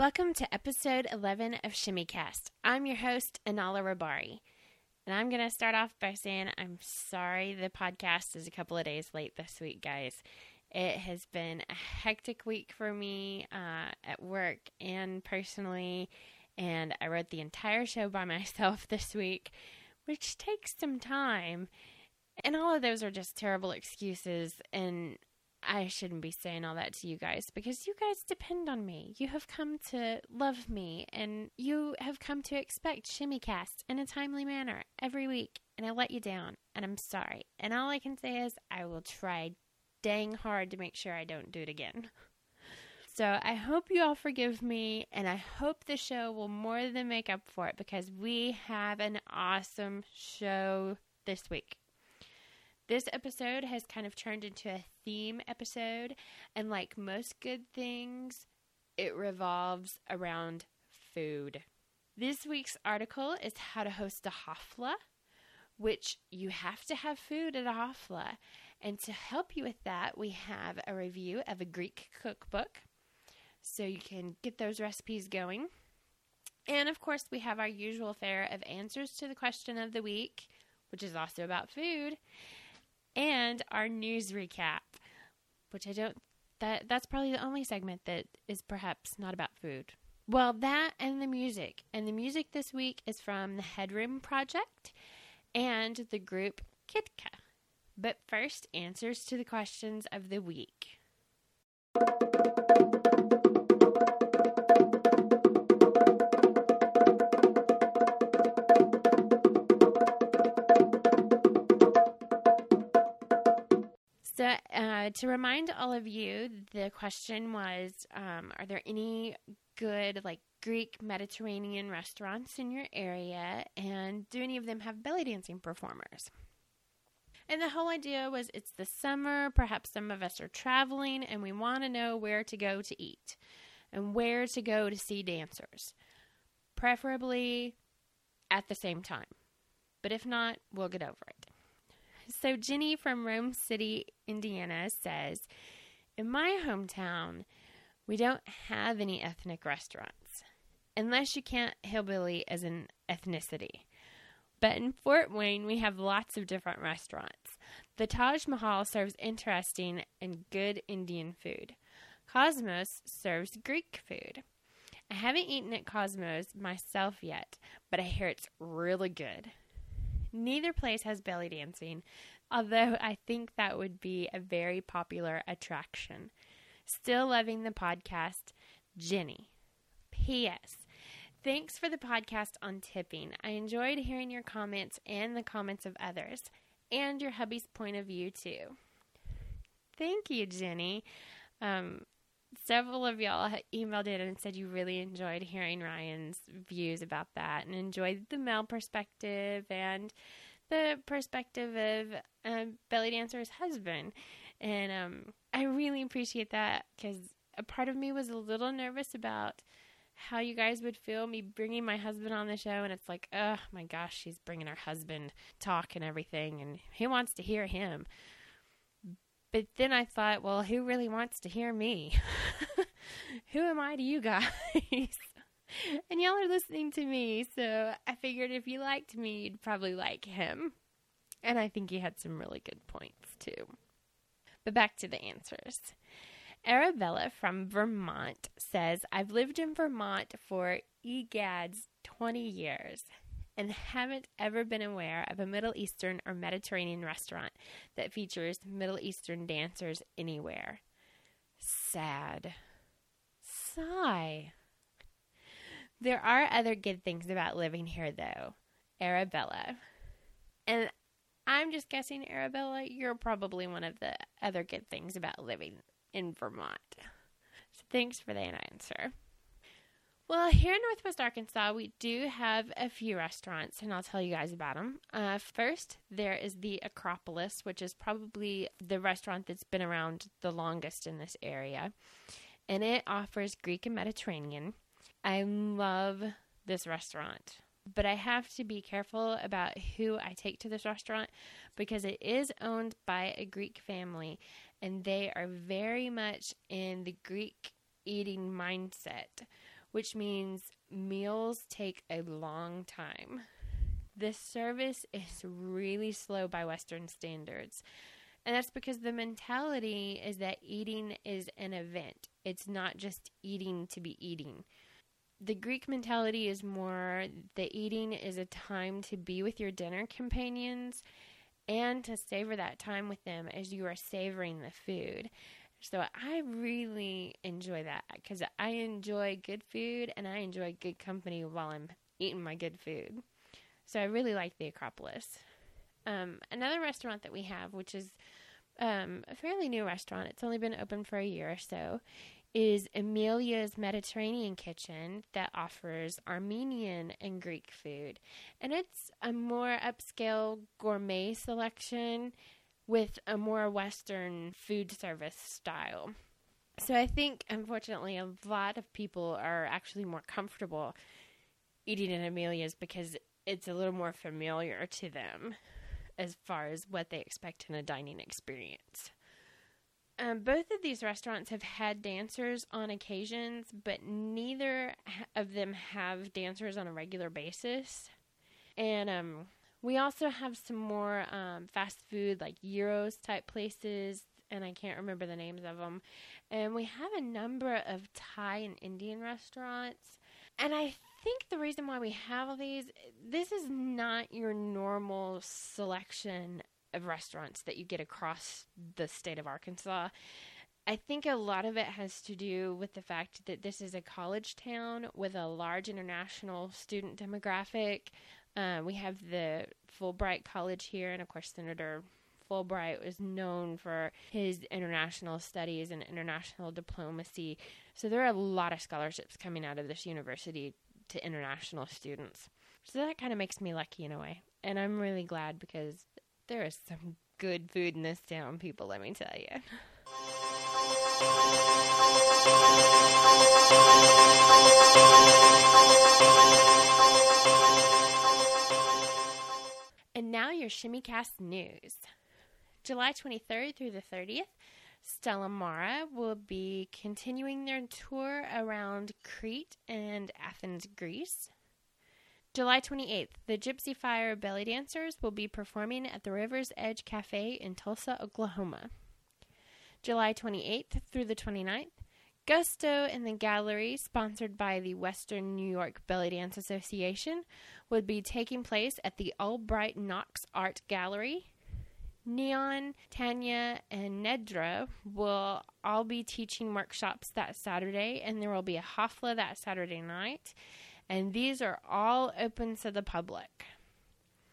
Welcome to episode 11 of Shimmycast. I'm your host, Anala Rabari. And I'm going to start off by saying I'm sorry the podcast is a couple of days late this week, guys. It has been a hectic week for me uh, at work and personally, and I wrote the entire show by myself this week, which takes some time. And all of those are just terrible excuses, and I shouldn't be saying all that to you guys because you guys depend on me. You have come to love me and you have come to expect Shimmycast in a timely manner every week, and I let you down, and I'm sorry. And all I can say is I will try dang hard to make sure I don't do it again. So I hope you all forgive me, and I hope the show will more than make up for it because we have an awesome show this week. This episode has kind of turned into a theme episode, and like most good things, it revolves around food. This week's article is how to host a hafla, which you have to have food at a hafla. And to help you with that, we have a review of a Greek cookbook so you can get those recipes going. And of course, we have our usual fare of answers to the question of the week, which is also about food and our news recap, which I don't that that's probably the only segment that is perhaps not about food. Well, that and the music. And the music this week is from the Headroom Project and the group Kitka. But first, answers to the questions of the week. To remind all of you, the question was um, Are there any good, like, Greek Mediterranean restaurants in your area? And do any of them have belly dancing performers? And the whole idea was it's the summer, perhaps some of us are traveling, and we want to know where to go to eat and where to go to see dancers, preferably at the same time. But if not, we'll get over it. So, Jenny from Rome City, Indiana says, In my hometown, we don't have any ethnic restaurants, unless you count hillbilly as an ethnicity. But in Fort Wayne, we have lots of different restaurants. The Taj Mahal serves interesting and good Indian food. Cosmos serves Greek food. I haven't eaten at Cosmos myself yet, but I hear it's really good. Neither place has belly dancing, although I think that would be a very popular attraction. Still loving the podcast, Jenny. P.S. Thanks for the podcast on tipping. I enjoyed hearing your comments and the comments of others, and your hubby's point of view, too. Thank you, Jenny. Um, several of y'all emailed in and said you really enjoyed hearing Ryan's views about that and enjoyed the male perspective and the perspective of a belly dancer's husband. And um, I really appreciate that because a part of me was a little nervous about how you guys would feel me bringing my husband on the show and it's like oh my gosh she's bringing her husband talk and everything and who wants to hear him but then I thought, well, who really wants to hear me? who am I to you guys? and y'all are listening to me, so I figured if you liked me, you'd probably like him. And I think he had some really good points, too. But back to the answers. Arabella from Vermont says, I've lived in Vermont for egads 20 years and haven't ever been aware of a Middle Eastern or Mediterranean restaurant that features Middle Eastern dancers anywhere. Sad. Sigh. There are other good things about living here, though. Arabella. And I'm just guessing, Arabella, you're probably one of the other good things about living in Vermont. So thanks for that answer. Well, here in Northwest Arkansas, we do have a few restaurants, and I'll tell you guys about them. Uh, first, there is the Acropolis, which is probably the restaurant that's been around the longest in this area, and it offers Greek and Mediterranean. I love this restaurant, but I have to be careful about who I take to this restaurant because it is owned by a Greek family, and they are very much in the Greek eating mindset which means meals take a long time. This service is really slow by Western standards. And that's because the mentality is that eating is an event. It's not just eating to be eating. The Greek mentality is more that eating is a time to be with your dinner companions and to savor that time with them as you are savoring the food. So I really enjoy that because I enjoy good food and I enjoy good company while I'm eating my good food. So I really like the Acropolis. Um, another restaurant that we have, which is um, a fairly new restaurant, it's only been open for a year or so, is Amelia's Mediterranean Kitchen that offers Armenian and Greek food. And it's a more upscale gourmet selection with a more Western food service style. So I think, unfortunately, a lot of people are actually more comfortable eating at Amelia's because it's a little more familiar to them as far as what they expect in a dining experience. Um, both of these restaurants have had dancers on occasions, but neither of them have dancers on a regular basis. And um, we also have some more um, fast food, like gyros type places, and I can't remember the names of them. And we have a number of Thai and Indian restaurants. And I think the reason why we have all these, this is not your normal selection of restaurants that you get across the state of Arkansas. I think a lot of it has to do with the fact that this is a college town with a large international student demographic. Uh, we have the Fulbright College here, and of course, Senator Fulbright was known for his international studies and international diplomacy. So there are a lot of scholarships coming out of this university to international students. So that kind of makes me lucky in a way. And I'm really glad because there is some good food in this town, people, let me tell you. Now your ShimmyCast news. July 23rd through the 30th, Stella Mara will be continuing their tour around Crete and Athens, Greece. July 28th, the Gypsy Fire Belly Dancers will be performing at the River's Edge Cafe in Tulsa, Oklahoma. July 28th through the 29th, Gusto in the Gallery, sponsored by the Western New York Belly Dance Association, would be taking place at the Albright Knox Art Gallery. Neon, Tanya, and Nedra will all be teaching workshops that Saturday, and there will be a Hafla that Saturday night. And these are all open to the public.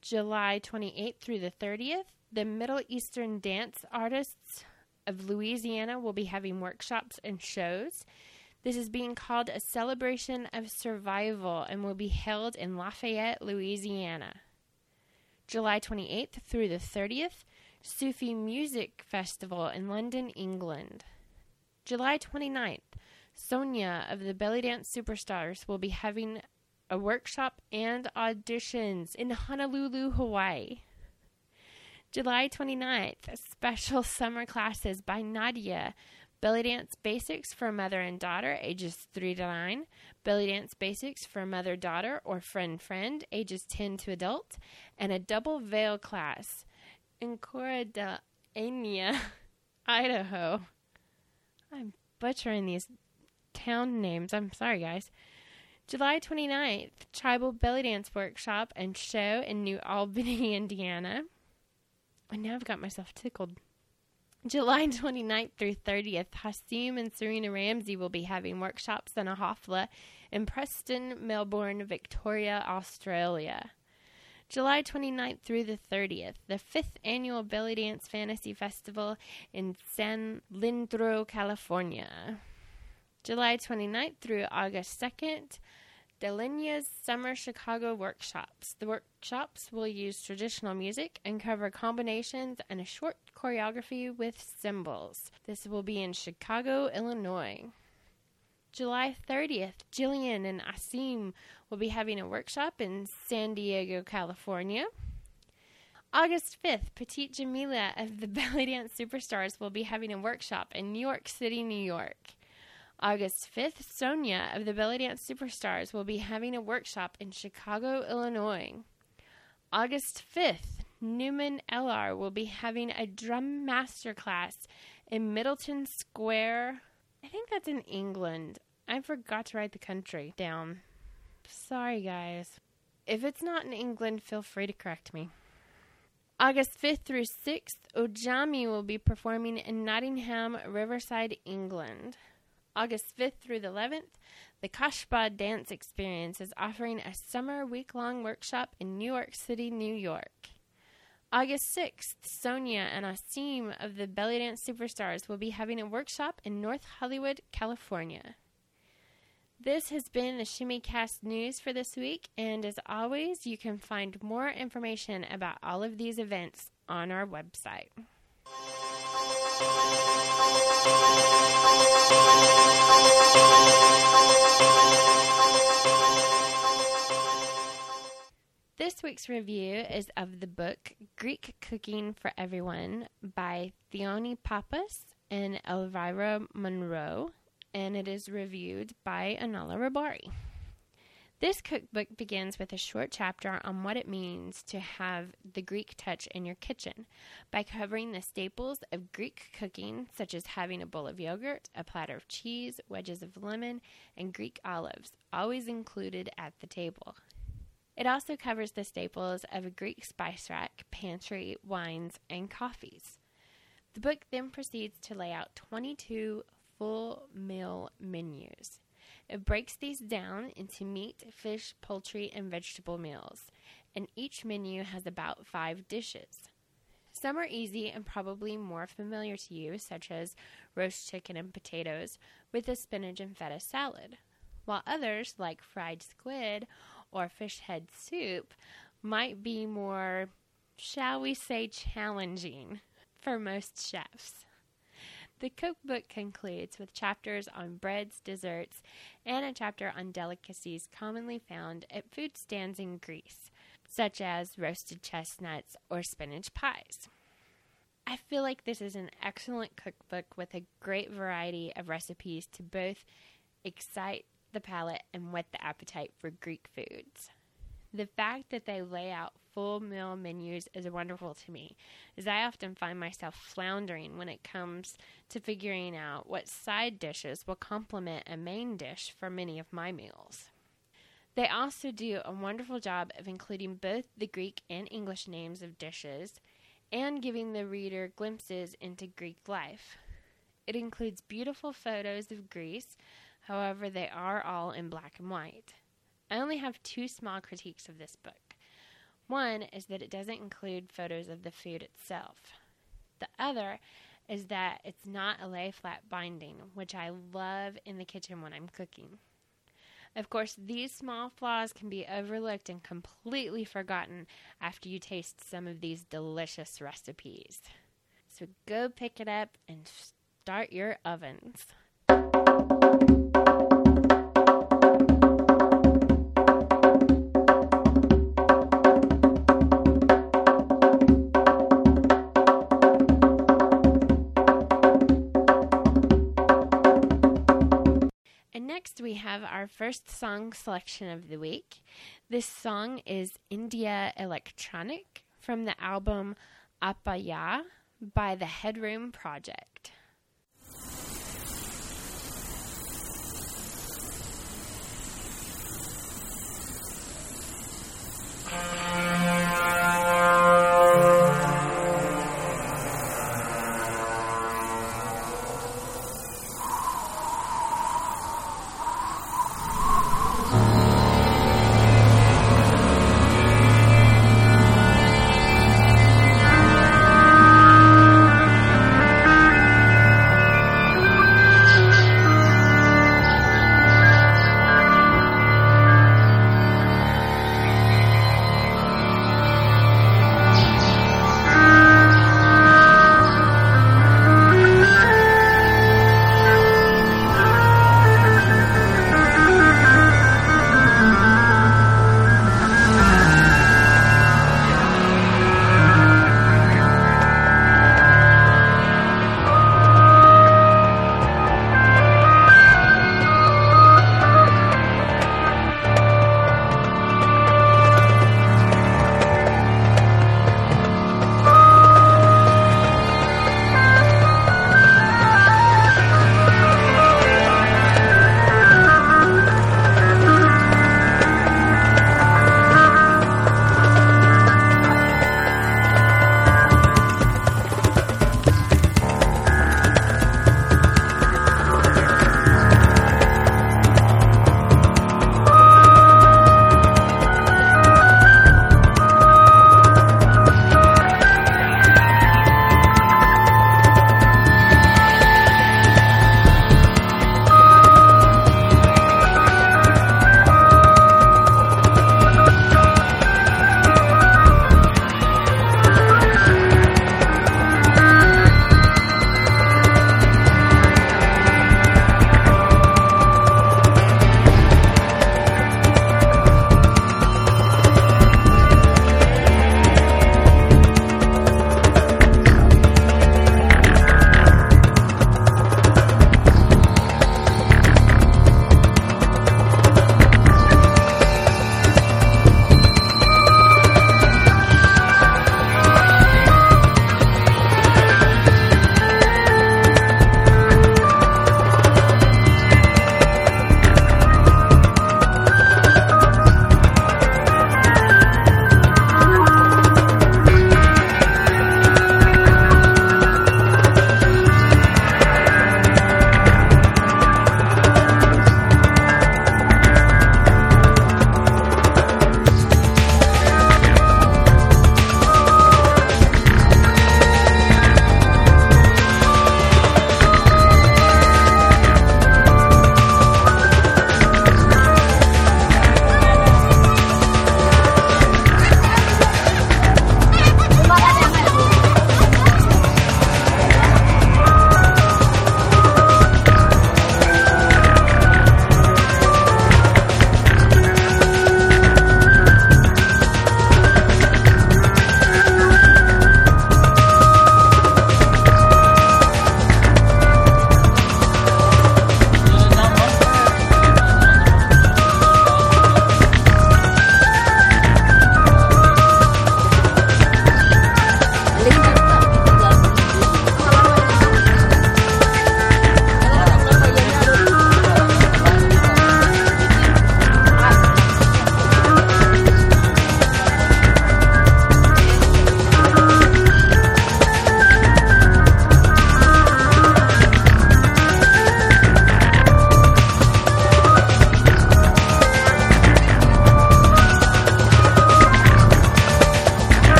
July 28th through the 30th, the Middle Eastern dance artists of Louisiana will be having workshops and shows. This is being called a celebration of survival and will be held in Lafayette, Louisiana. July 28th through the 30th, Sufi Music Festival in London, England. July 29th, Sonia of the Belly Dance Superstars will be having a workshop and auditions in Honolulu, Hawaii. July 29th, special summer classes by Nadia. Belly Dance Basics for mother and daughter, ages 3 to 9. Belly Dance Basics for mother daughter or friend friend, ages 10 to adult. And a double veil class in Corydalania, Idaho. I'm butchering these town names. I'm sorry, guys. July 29th, Tribal Belly Dance Workshop and Show in New Albany, Indiana. And now I've got myself tickled. July 29th through 30th, Hossam and Serena Ramzy will be having workshops in a hafla in Preston, Melbourne, Victoria, Australia. July 29th through the 30th, the fifth annual Belly Dance Fantasy Festival in San Leandro, California. July 29th through August 2nd, Delinia's Summer Chicago Workshops. The workshops will use traditional music and cover combinations and a short choreography with cymbals. This will be in Chicago, Illinois. July 30th, Jillian and Asim will be having a workshop in San Diego, California. August 5th, Petite Jamila of the Belly Dance Superstars will be having a workshop in New York City, New York. August 5th, Sonia of the Belly Dance Superstars will be having a workshop in Chicago, Illinois. August 5th, Newman LR will be having a drum masterclass in Middleton Square. I think that's in England. I forgot to write the country down. Sorry, guys. If it's not in England, feel free to correct me. August 5th through 6th, Ojami will be performing in Nottingham, Riverside, England. August 5th through the 11th, the Kashba Dance Experience is offering a summer week long workshop in New York City, New York. August 6th, Sonia and Asim of the Belly Dance Superstars will be having a workshop in North Hollywood, California. This has been the ShimmyCast news for this week, and as always, you can find more information about all of these events on our website. This week's review is of the book Greek Cooking for Everyone by Theoni Pappas and Elvira Monroe, and it is reviewed by Anala Rabari. This cookbook begins with a short chapter on what it means to have the Greek touch in your kitchen by covering the staples of Greek cooking, such as having a bowl of yogurt, a platter of cheese, wedges of lemon, and Greek olives, always included at the table. It also covers the staples of a Greek spice rack, pantry, wines, and coffees. The book then proceeds to lay out 22 full meal menus. It breaks these down into meat, fish, poultry, and vegetable meals, and each menu has about five dishes. Some are easy and probably more familiar to you, such as roast chicken and potatoes with a spinach and feta salad, while others, like fried squid or fish head soup, might be more, shall we say, challenging for most chefs. The cookbook concludes with chapters on breads, desserts, and a chapter on delicacies commonly found at food stands in Greece, such as roasted chestnuts or spinach pies. I feel like this is an excellent cookbook with a great variety of recipes to both excite the palate and whet the appetite for Greek foods. The fact that they lay out full meal menus is wonderful to me, as I often find myself floundering when it comes to figuring out what side dishes will complement a main dish for many of my meals. They also do a wonderful job of including both the Greek and English names of dishes and giving the reader glimpses into Greek life. It includes beautiful photos of Greece, however, they are all in black and white. I only have two small critiques of this book. One is that it doesn't include photos of the food itself. The other is that it's not a lay flat binding, which I love in the kitchen when I'm cooking. Of course, these small flaws can be overlooked and completely forgotten after you taste some of these delicious recipes. So go pick it up and start your ovens. We have our first song selection of the week. This song is India Electronic from the album Apaya by the Headroom Project. Uh.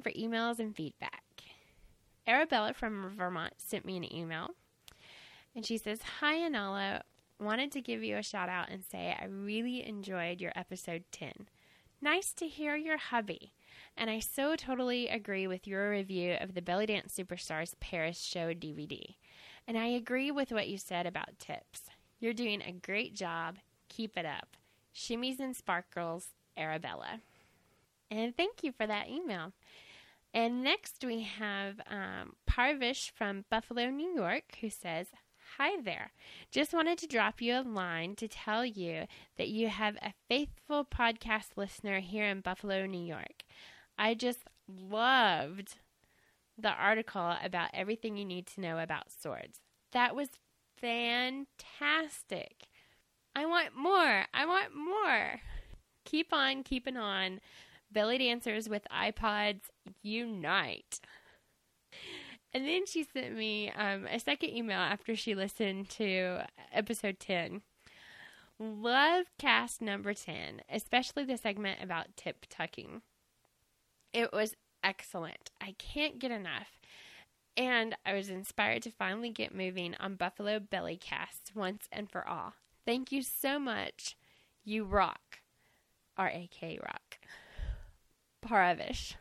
time for emails and feedback. Arabella from Vermont sent me an email. And she says, Hi, Anala. Wanted to give you a shout out and say I really enjoyed your episode 10. Nice to hear your hubby. And I so totally agree with your review of the Belly Dance Superstars Paris show DVD. And I agree with what you said about tips. You're doing a great job. Keep it up. Shimmies and sparkles, Arabella. And thank you for that email. And next we have um, Parvish from Buffalo, New York, who says, Hi there. Just wanted to drop you a line to tell you that you have a faithful podcast listener here in Buffalo, New York. I just loved the article about everything you need to know about swords. That was fantastic. I want more. I want more. Keep on keeping on. Belly dancers with iPods unite. And then she sent me um, a second email after she listened to episode 10. Love cast number 10, especially the segment about tip tucking. It was excellent. I can't get enough. And I was inspired to finally get moving on Buffalo Belly Casts once and for all. Thank you so much. You rock. R A K rock. Paravish.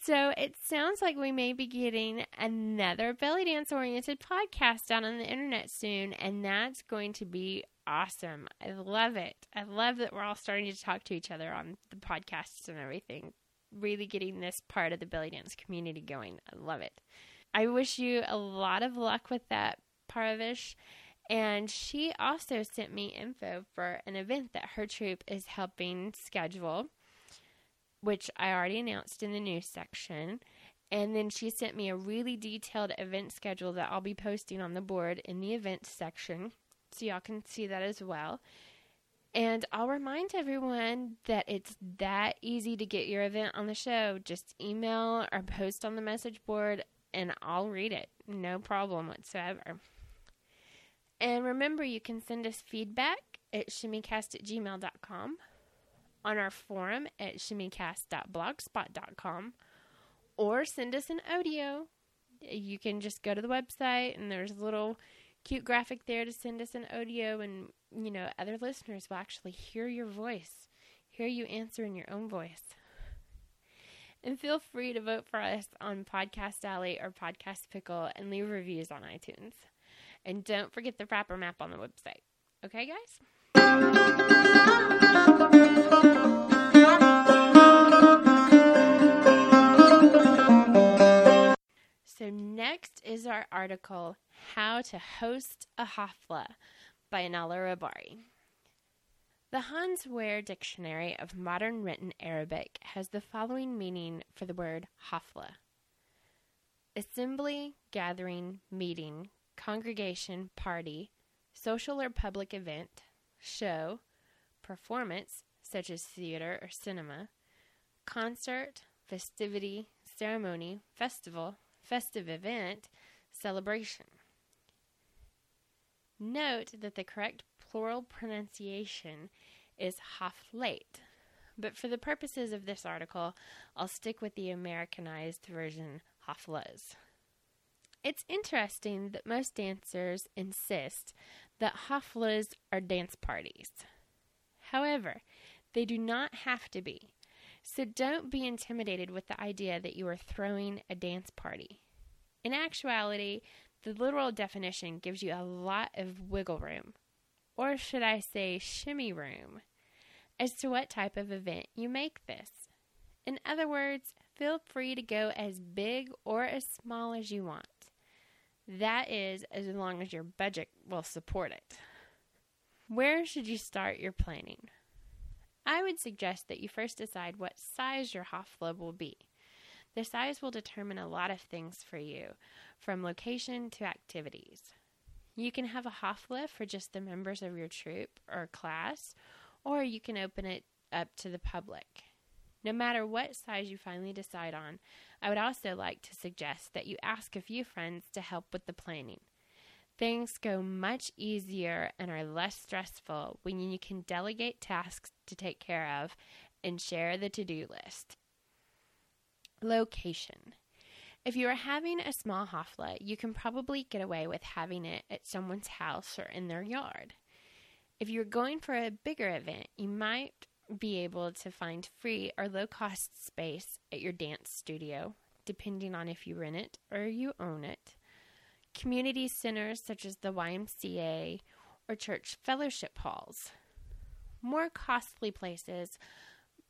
So it sounds like we may be getting another belly dance oriented podcast out on the internet soon, and that's going to be awesome. I love it. I love that we're all starting to talk to each other on the podcasts and everything. Really getting this part of the belly dance community going. I love it. I wish you a lot of luck with that, Paravish. And she also sent me info for an event that her troupe is helping schedule which I already announced in the news section. And then she sent me a really detailed event schedule that I'll be posting on the board in the events section. So y'all can see that as well. And I'll remind everyone that it's that easy to get your event on the show. Just email or post on the message board and I'll read it. No problem whatsoever. And remember, you can send us feedback at shimmycast at gmail.com on our forum at shimmycast.blogspot.com or send us an audio. You can just go to the website and there's a little cute graphic there to send us an audio and you know other listeners will actually hear your voice, hear you answer in your own voice. And feel free to vote for us on Podcast Alley or Podcast Pickle and leave reviews on iTunes. And don't forget the Frapper map on the website. Okay, guys? So, next is our article How to Host a Hafla by Anala Rabari. The Hans Wehr Dictionary of Modern Written Arabic has the following meaning for the word hafla assembly, gathering, meeting, congregation, party, social or public event, show, performance, such as theater or cinema, concert, festivity, ceremony, festival, festive event, celebration. Note that the correct plural pronunciation is haflate, but for the purposes of this article, I'll stick with the Americanized version haflas. It's interesting that most dancers insist that haflas are dance parties. However, they do not have to be. So don't be intimidated with the idea that you are throwing a dance party. In actuality, the literal definition gives you a lot of wiggle room, or should I say, shimmy room, as to what type of event you make this. In other words, feel free to go as big or as small as you want. That is, as long as your budget will support it. Where should you start your planning? I would suggest that you first decide what size your hafla will be. The size will determine a lot of things for you, from location to activities. You can have a hafla for just the members of your troupe or class, or you can open it up to the public. No matter what size you finally decide on, I would also like to suggest that you ask a few friends to help with the planning. Things go much easier and are less stressful when you can delegate tasks to take care of and share the to do list. Location. If you are having a small hofla, you can probably get away with having it at someone's house or in their yard. If you're going for a bigger event, you might be able to find free or low cost space at your dance studio, depending on if you rent it or you own it. Community centers such as the YMCA or church fellowship halls. More costly places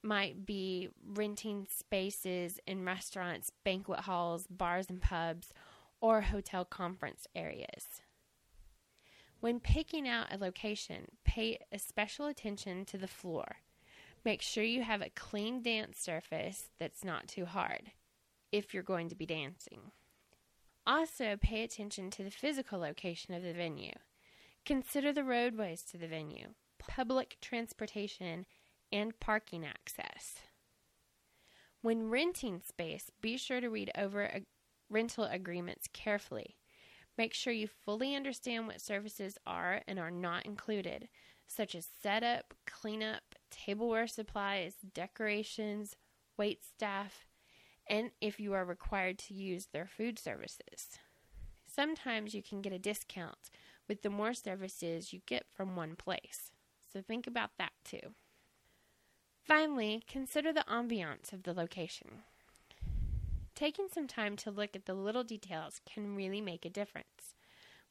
might be renting spaces in restaurants, banquet halls, bars and pubs, or hotel conference areas. When picking out a location, pay a special attention to the floor. Make sure you have a clean dance surface that's not too hard if you're going to be dancing. Also, pay attention to the physical location of the venue. Consider the roadways to the venue, public transportation, and parking access. When renting space, be sure to read over rental agreements carefully. Make sure you fully understand what services are and are not included, such as setup, cleanup, tableware supplies, decorations, wait staff, and if you are required to use their food services. Sometimes you can get a discount with the more services you get from one place, so think about that too. Finally, consider the ambiance of the location. Taking some time to look at the little details can really make a difference.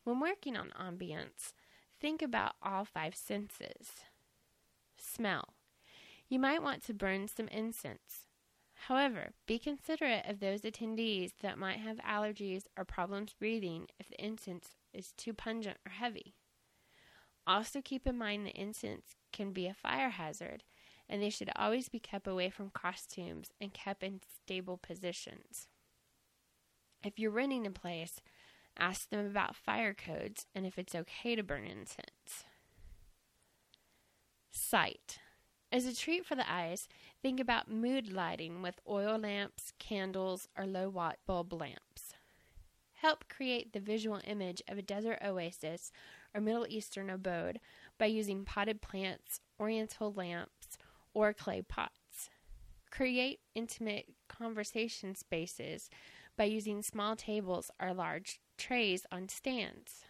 When working on ambience, think about all five senses. Smell. You might want to burn some incense. However, be considerate of those attendees that might have allergies or problems breathing if the incense is too pungent or heavy. Also, keep in mind that incense can be a fire hazard and they should always be kept away from costumes and kept in stable positions. If you're renting a place, ask them about fire codes and if it's okay to burn incense. Sight. As a treat for the eyes, think about mood lighting with oil lamps, candles, or low watt bulb lamps. Help create the visual image of a desert oasis or Middle Eastern abode by using potted plants, oriental lamps, or clay pots. Create intimate conversation spaces by using small tables or large trays on stands.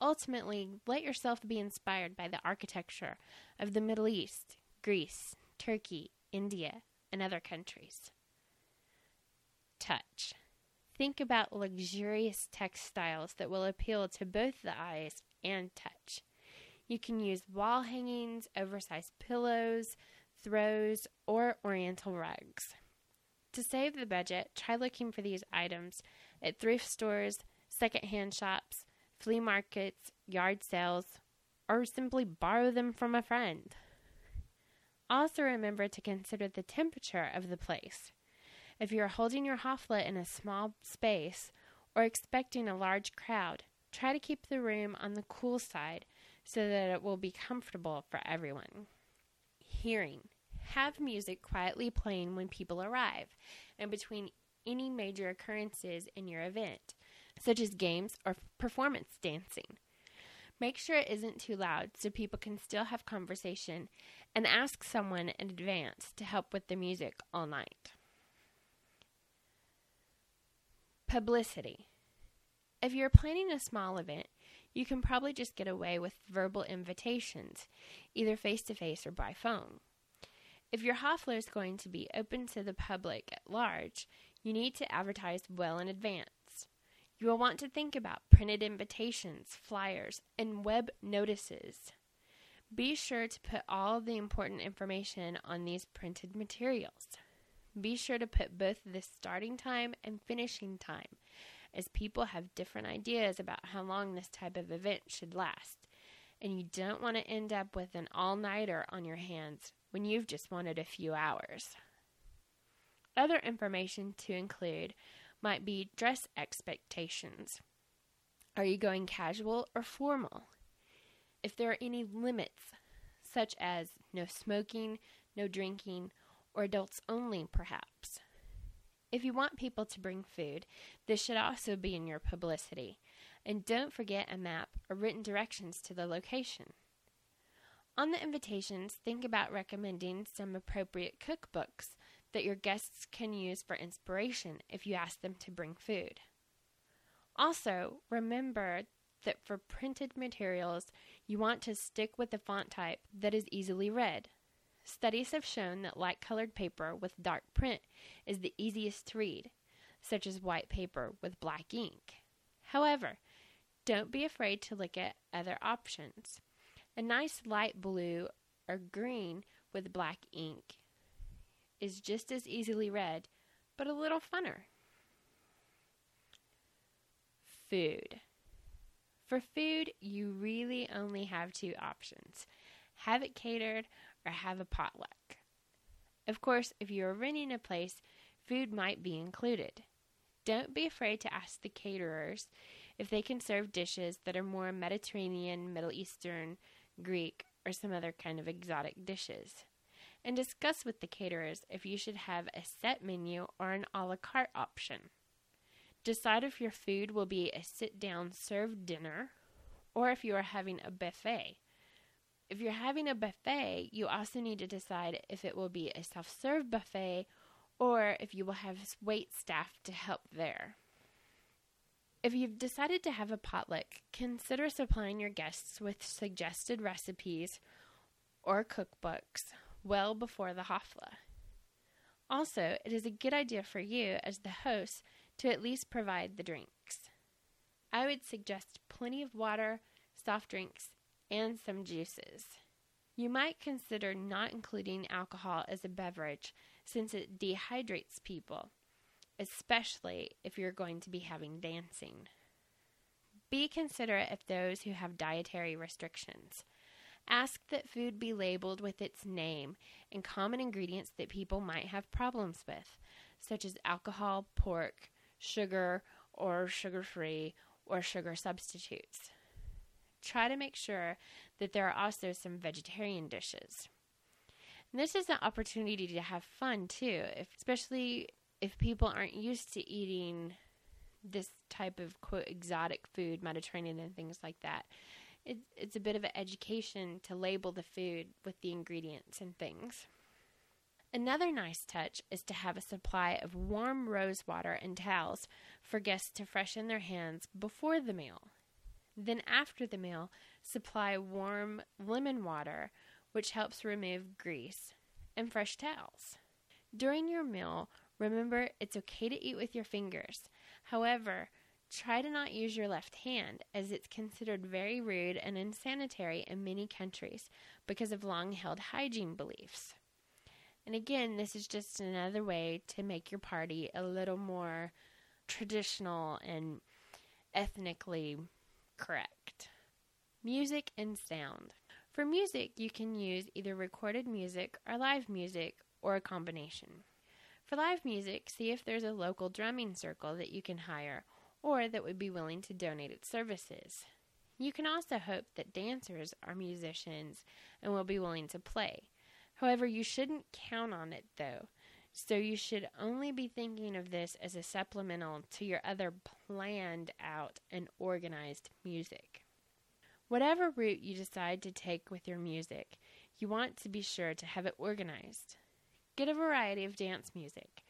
Ultimately, let yourself be inspired by the architecture of the Middle East, Greece, Turkey, India, and other countries. Touch. Think about luxurious textiles that will appeal to both the eyes and touch. You can use wall hangings, oversized pillows, throws, or oriental rugs. To save the budget, try looking for these items at thrift stores, secondhand shops, flea markets, yard sales, or simply borrow them from a friend. Also, remember to consider the temperature of the place. If you are holding your hafla in a small space or expecting a large crowd, try to keep the room on the cool side so that it will be comfortable for everyone. Hearing. Have music quietly playing when people arrive and between any major occurrences in your event, such as games or performance dancing. Make sure it isn't too loud so people can still have conversation and ask someone in advance to help with the music all night. Publicity. If you're planning a small event, you can probably just get away with verbal invitations, either face to face or by phone. If your hafla is going to be open to the public at large, you need to advertise well in advance. You will want to think about printed invitations, flyers, and web notices. Be sure to put all the important information on these printed materials. Be sure to put both the starting time and finishing time, as people have different ideas about how long this type of event should last, and you don't want to end up with an all nighter on your hands when you've just wanted a few hours. Other information to include might be dress expectations. Are you going casual or formal? If there are any limits, such as no smoking, no drinking, or adults only, perhaps. If you want people to bring food, this should also be in your publicity. And don't forget a map or written directions to the location. On the invitations, think about recommending some appropriate cookbooks that your guests can use for inspiration if you ask them to bring food. Also, remember that for printed materials, you want to stick with the font type that is easily read. Studies have shown that light colored paper with dark print is the easiest to read, such as white paper with black ink. However, don't be afraid to look at other options. A nice light blue or green with black ink is just as easily read, but a little funner. Food. For food, you really only have two options have it catered or have a potluck. Of course, if you are renting a place, food might be included. Don't be afraid to ask the caterers if they can serve dishes that are more Mediterranean, Middle Eastern, Greek, or some other kind of exotic dishes. And discuss with the caterers if you should have a set menu or an a la carte option. Decide if your food will be a sit down served dinner or if you are having a buffet. If you're having a buffet, you also need to decide if it will be a self serve buffet or if you will have wait staff to help there. If you've decided to have a potluck, consider supplying your guests with suggested recipes or cookbooks well before the hafla. Also, it is a good idea for you as the host to at least provide the drinks. I would suggest plenty of water, soft drinks, and some juices. You might consider not including alcohol as a beverage since it dehydrates people especially if you're going to be having dancing. Be considerate of those who have dietary restrictions. Ask that food be labeled with its name and common ingredients that people might have problems with, such as alcohol, pork, sugar, or sugar free, or sugar substitutes. Try to make sure that there are also some vegetarian dishes. And this is an opportunity to have fun too, if, especially if people aren't used to eating this type of quote exotic food, Mediterranean and things like that, it, it's a bit of an education to label the food with the ingredients and things. Another nice touch is to have a supply of warm rose water and towels for guests to freshen their hands before the meal. Then, after the meal, supply warm lemon water, which helps remove grease, and fresh towels. During your meal, Remember, it's okay to eat with your fingers. However, try to not use your left hand, as it's considered very rude and unsanitary in many countries because of long held hygiene beliefs. And again, this is just another way to make your party a little more traditional and ethnically correct. Music and sound. For music, you can use either recorded music or live music or a combination. For live music, see if there's a local drumming circle that you can hire or that would be willing to donate its services. You can also hope that dancers are musicians and will be willing to play. However, you shouldn't count on it though, so you should only be thinking of this as a supplemental to your other planned out and organized music. Whatever route you decide to take with your music, you want to be sure to have it organized. Get a variety of dance music.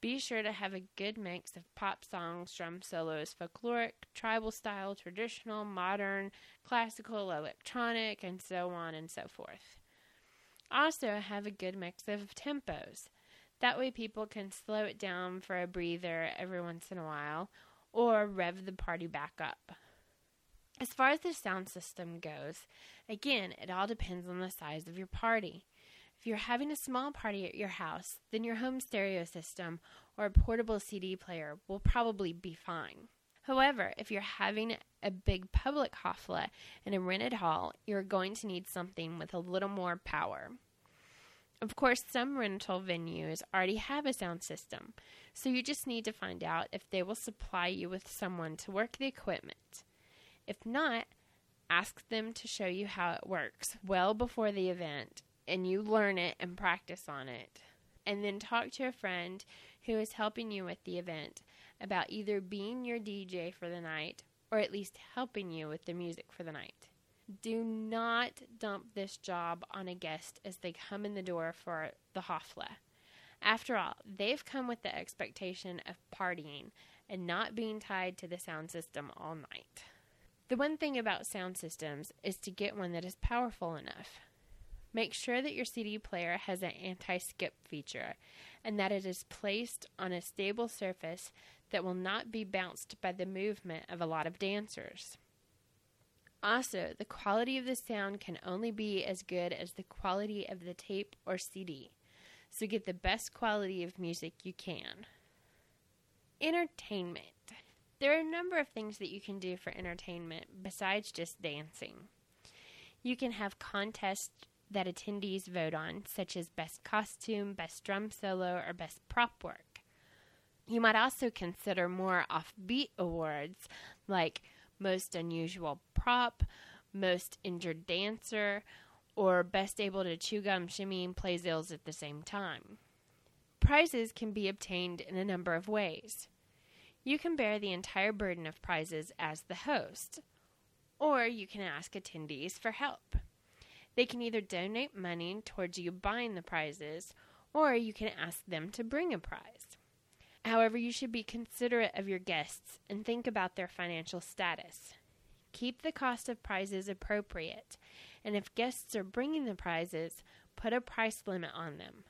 Be sure to have a good mix of pop songs, drum solos, folkloric, tribal style, traditional, modern, classical, electronic, and so on and so forth. Also, have a good mix of tempos. That way, people can slow it down for a breather every once in a while or rev the party back up. As far as the sound system goes, again, it all depends on the size of your party. If you're having a small party at your house, then your home stereo system or a portable CD player will probably be fine. However, if you're having a big public hafla in a rented hall, you're going to need something with a little more power. Of course, some rental venues already have a sound system, so you just need to find out if they will supply you with someone to work the equipment. If not, ask them to show you how it works well before the event and you learn it and practice on it. And then talk to a friend who is helping you with the event about either being your DJ for the night or at least helping you with the music for the night. Do not dump this job on a guest as they come in the door for the Hafla. After all, they've come with the expectation of partying and not being tied to the sound system all night. The one thing about sound systems is to get one that is powerful enough. Make sure that your CD player has an anti skip feature and that it is placed on a stable surface that will not be bounced by the movement of a lot of dancers. Also, the quality of the sound can only be as good as the quality of the tape or CD, so get the best quality of music you can. Entertainment. There are a number of things that you can do for entertainment besides just dancing. You can have contests that attendees vote on, such as best costume, best drum solo, or best prop work. You might also consider more offbeat awards like most unusual prop, most injured dancer, or best able to chew gum, shimmy, and play zills at the same time. Prizes can be obtained in a number of ways. You can bear the entire burden of prizes as the host, or you can ask attendees for help. They can either donate money towards you buying the prizes, or you can ask them to bring a prize. However, you should be considerate of your guests and think about their financial status. Keep the cost of prizes appropriate, and if guests are bringing the prizes, put a price limit on them.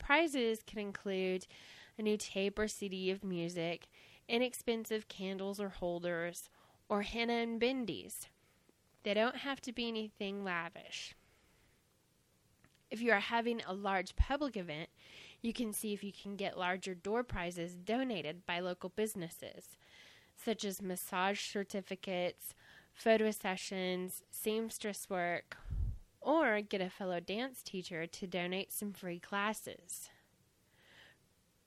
Prizes can include a new tape or CD of music, inexpensive candles or holders, or henna and bindis. They don't have to be anything lavish. If you are having a large public event, you can see if you can get larger door prizes donated by local businesses, such as massage certificates, photo sessions, seamstress work, or get a fellow dance teacher to donate some free classes.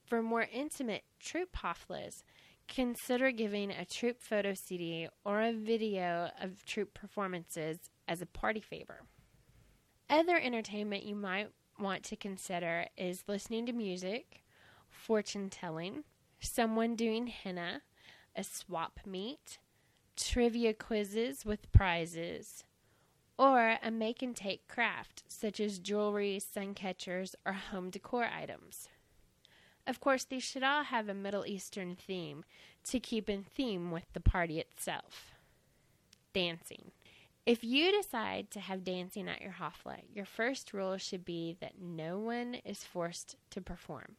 For more intimate troupe haflas, consider giving a troupe photo CD or a video of troupe performances as a party favor. Other entertainment you might want to consider is listening to music, fortune telling, someone doing henna, a swap meet, trivia quizzes with prizes, or a make and take craft such as jewelry, sun catchers, or home decor items. Of course, these should all have a Middle Eastern theme to keep in theme with the party itself. Dancing. If you decide to have dancing at your hafla, your first rule should be that no one is forced to perform.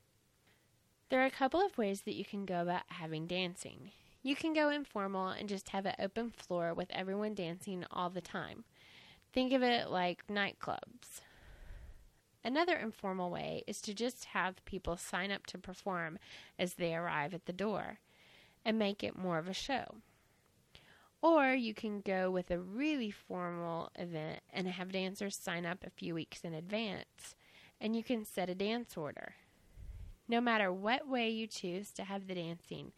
There are a couple of ways that you can go about having dancing. You can go informal and just have an open floor with everyone dancing all the time. Think of it like nightclubs. Another informal way is to just have people sign up to perform as they arrive at the door and make it more of a show. Or you can go with a really formal event and have dancers sign up a few weeks in advance, and you can set a dance order. No matter what way you choose to have the dancing,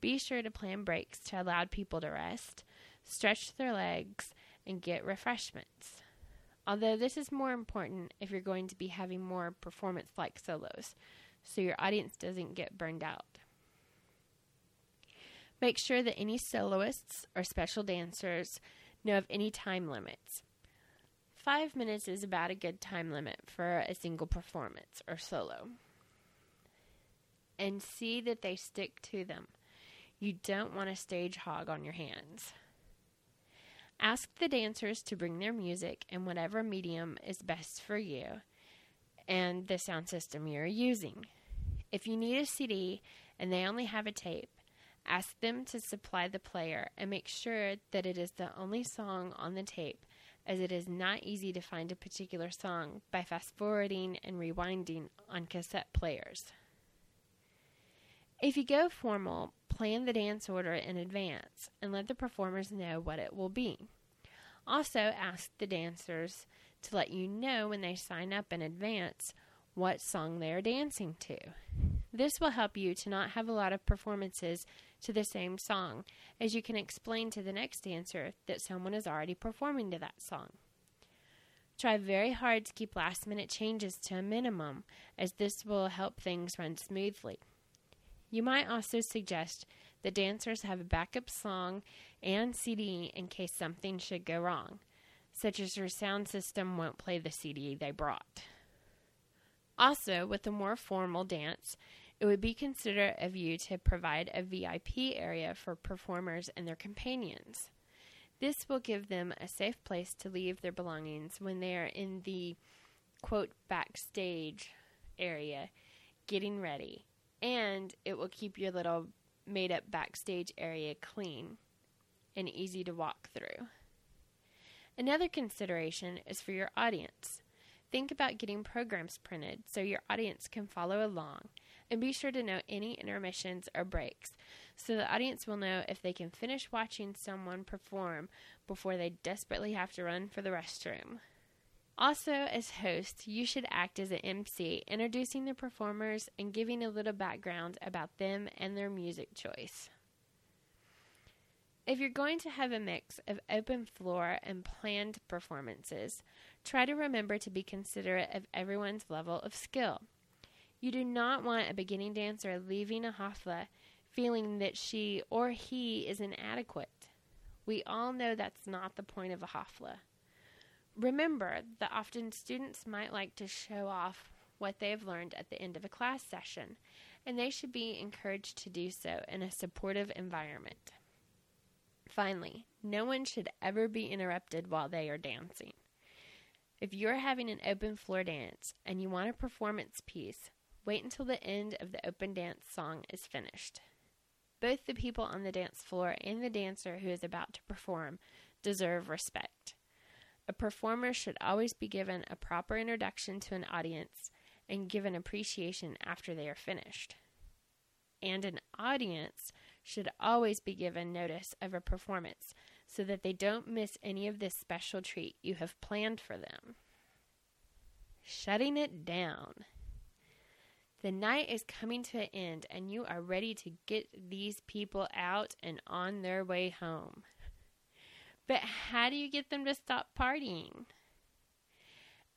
be sure to plan breaks to allow people to rest, stretch their legs, and get refreshments. Although this is more important if you're going to be having more performance like solos, so your audience doesn't get burned out. Make sure that any soloists or special dancers know of any time limits. Five minutes is about a good time limit for a single performance or solo. And see that they stick to them. You don't want a stage hog on your hands. Ask the dancers to bring their music in whatever medium is best for you and the sound system you're using. If you need a CD and they only have a tape, Ask them to supply the player and make sure that it is the only song on the tape, as it is not easy to find a particular song by fast forwarding and rewinding on cassette players. If you go formal, plan the dance order in advance and let the performers know what it will be. Also, ask the dancers to let you know when they sign up in advance what song they are dancing to. This will help you to not have a lot of performances to the same song, as you can explain to the next dancer that someone is already performing to that song. Try very hard to keep last minute changes to a minimum, as this will help things run smoothly. You might also suggest that dancers have a backup song and CD in case something should go wrong. such as your sound system won't play the CD they brought. Also, with a more formal dance, it would be considerate of you to provide a VIP area for performers and their companions. This will give them a safe place to leave their belongings when they are in the quote backstage area getting ready, and it will keep your little made up backstage area clean and easy to walk through. Another consideration is for your audience. Think about getting programs printed so your audience can follow along and be sure to note any intermissions or breaks so the audience will know if they can finish watching someone perform before they desperately have to run for the restroom. Also, as host, you should act as an MC, introducing the performers and giving a little background about them and their music choice. If you're going to have a mix of open floor and planned performances, try to remember to be considerate of everyone's level of skill. You do not want a beginning dancer leaving a hafla feeling that she or he is inadequate. We all know that's not the point of a hafla. Remember that often students might like to show off what they have learned at the end of a class session, and they should be encouraged to do so in a supportive environment. Finally, no one should ever be interrupted while they are dancing. If you're having an open floor dance and you want a performance piece, wait until the end of the open dance song is finished. Both the people on the dance floor and the dancer who is about to perform deserve respect. A performer should always be given a proper introduction to an audience and given appreciation after they are finished. And an audience should always be given notice of a performance so that they don't miss any of this special treat you have planned for them. Shutting it down. The night is coming to an end, and you are ready to get these people out and on their way home. But how do you get them to stop partying?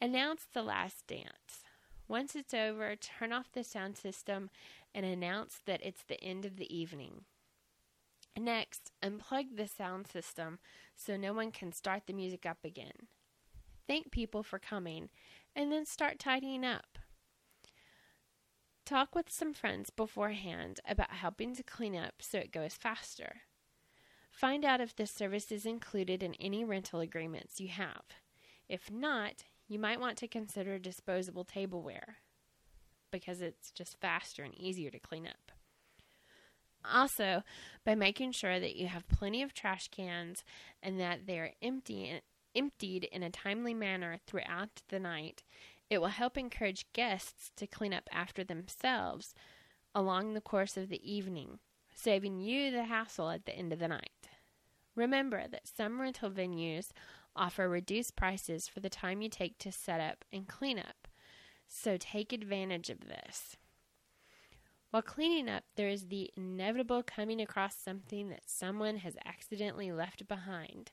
Announce the last dance. Once it's over, turn off the sound system and announce that it's the end of the evening. Next, unplug the sound system so no one can start the music up again. Thank people for coming and then start tidying up. Talk with some friends beforehand about helping to clean up so it goes faster. Find out if this service is included in any rental agreements you have. If not, you might want to consider disposable tableware because it's just faster and easier to clean up. Also, by making sure that you have plenty of trash cans and that they are empty, emptied in a timely manner throughout the night, it will help encourage guests to clean up after themselves along the course of the evening, saving you the hassle at the end of the night. Remember that some rental venues offer reduced prices for the time you take to set up and clean up, so take advantage of this. While cleaning up, there is the inevitable coming across something that someone has accidentally left behind,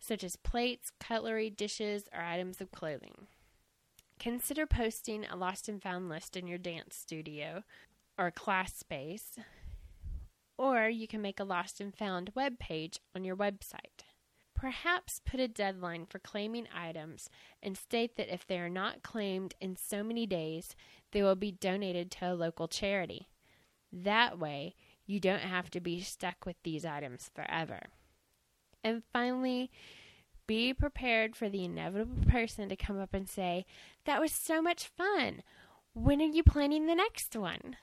such as plates, cutlery, dishes, or items of clothing. Consider posting a lost and found list in your dance studio or class space or you can make a lost and found web page on your website. Perhaps put a deadline for claiming items and state that if they are not claimed in so many days, they will be donated to a local charity. That way, you don't have to be stuck with these items forever. And finally, be prepared for the inevitable person to come up and say, That was so much fun. When are you planning the next one?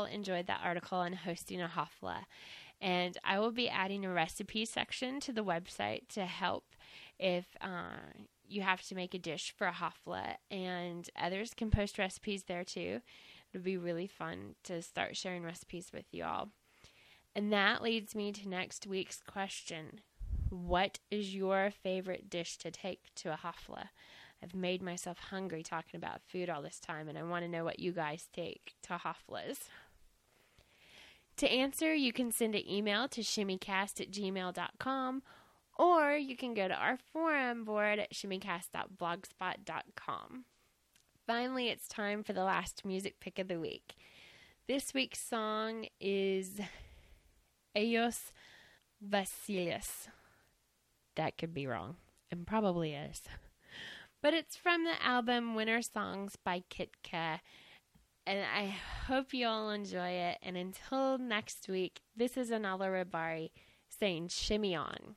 All enjoyed that article on hosting a hafla. And I will be adding a recipe section to the website to help if uh, you have to make a dish for a hafla. And others can post recipes there too. It'll be really fun to start sharing recipes with you all. And that leads me to next week's question What is your favorite dish to take to a hafla? I've made myself hungry talking about food all this time, and I want to know what you guys take to haflas. To answer, you can send an email to shimmycast at gmail.com or you can go to our forum board at shimmycast.blogspot.com. finally, it's time for the last music pick of the week. This week's song is Eos Vasilius. That could be wrong, and probably is. But it's from the album Winter Songs by Kitka, and I hope you all enjoy it. And until next week, this is Anala Rabari saying shimmy on.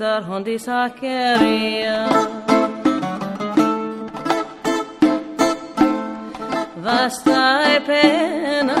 sarhon di sakeria Vasta e pena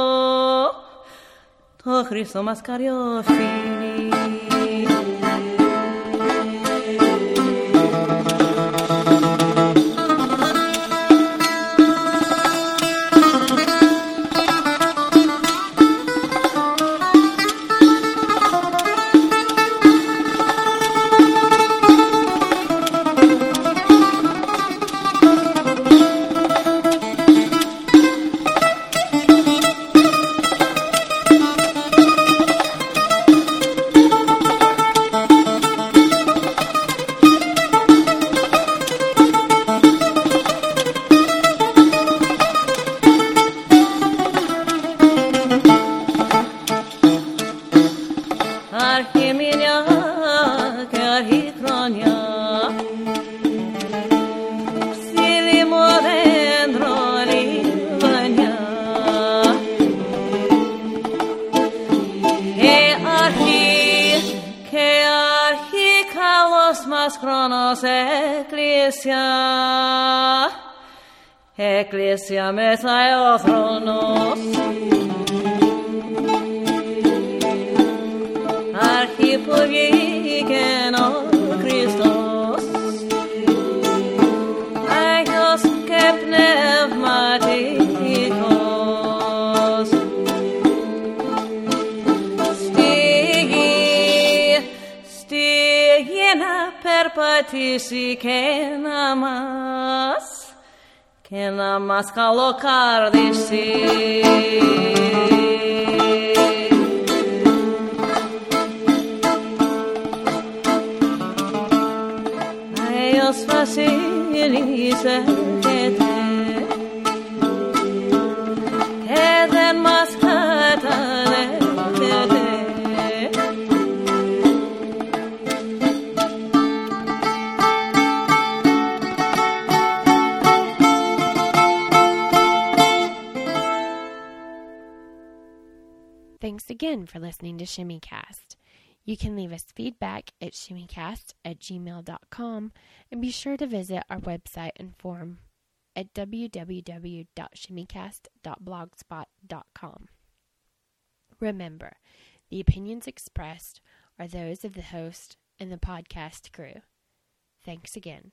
Cristo más cariófilo. Εκκλησιά εκκλησιά μέσα ο θρόνος αρχή που βγήκε ο Χριστός. Άγιος και πνευματικός περπατήσει και να μας και να μας καλοκαρδίσει. Άγιος Βασίλης again for listening to ShimmyCast. You can leave us feedback at shimmycast at gmail.com and be sure to visit our website and forum at www.shimmycast.blogspot.com. Remember, the opinions expressed are those of the host and the podcast crew. Thanks again.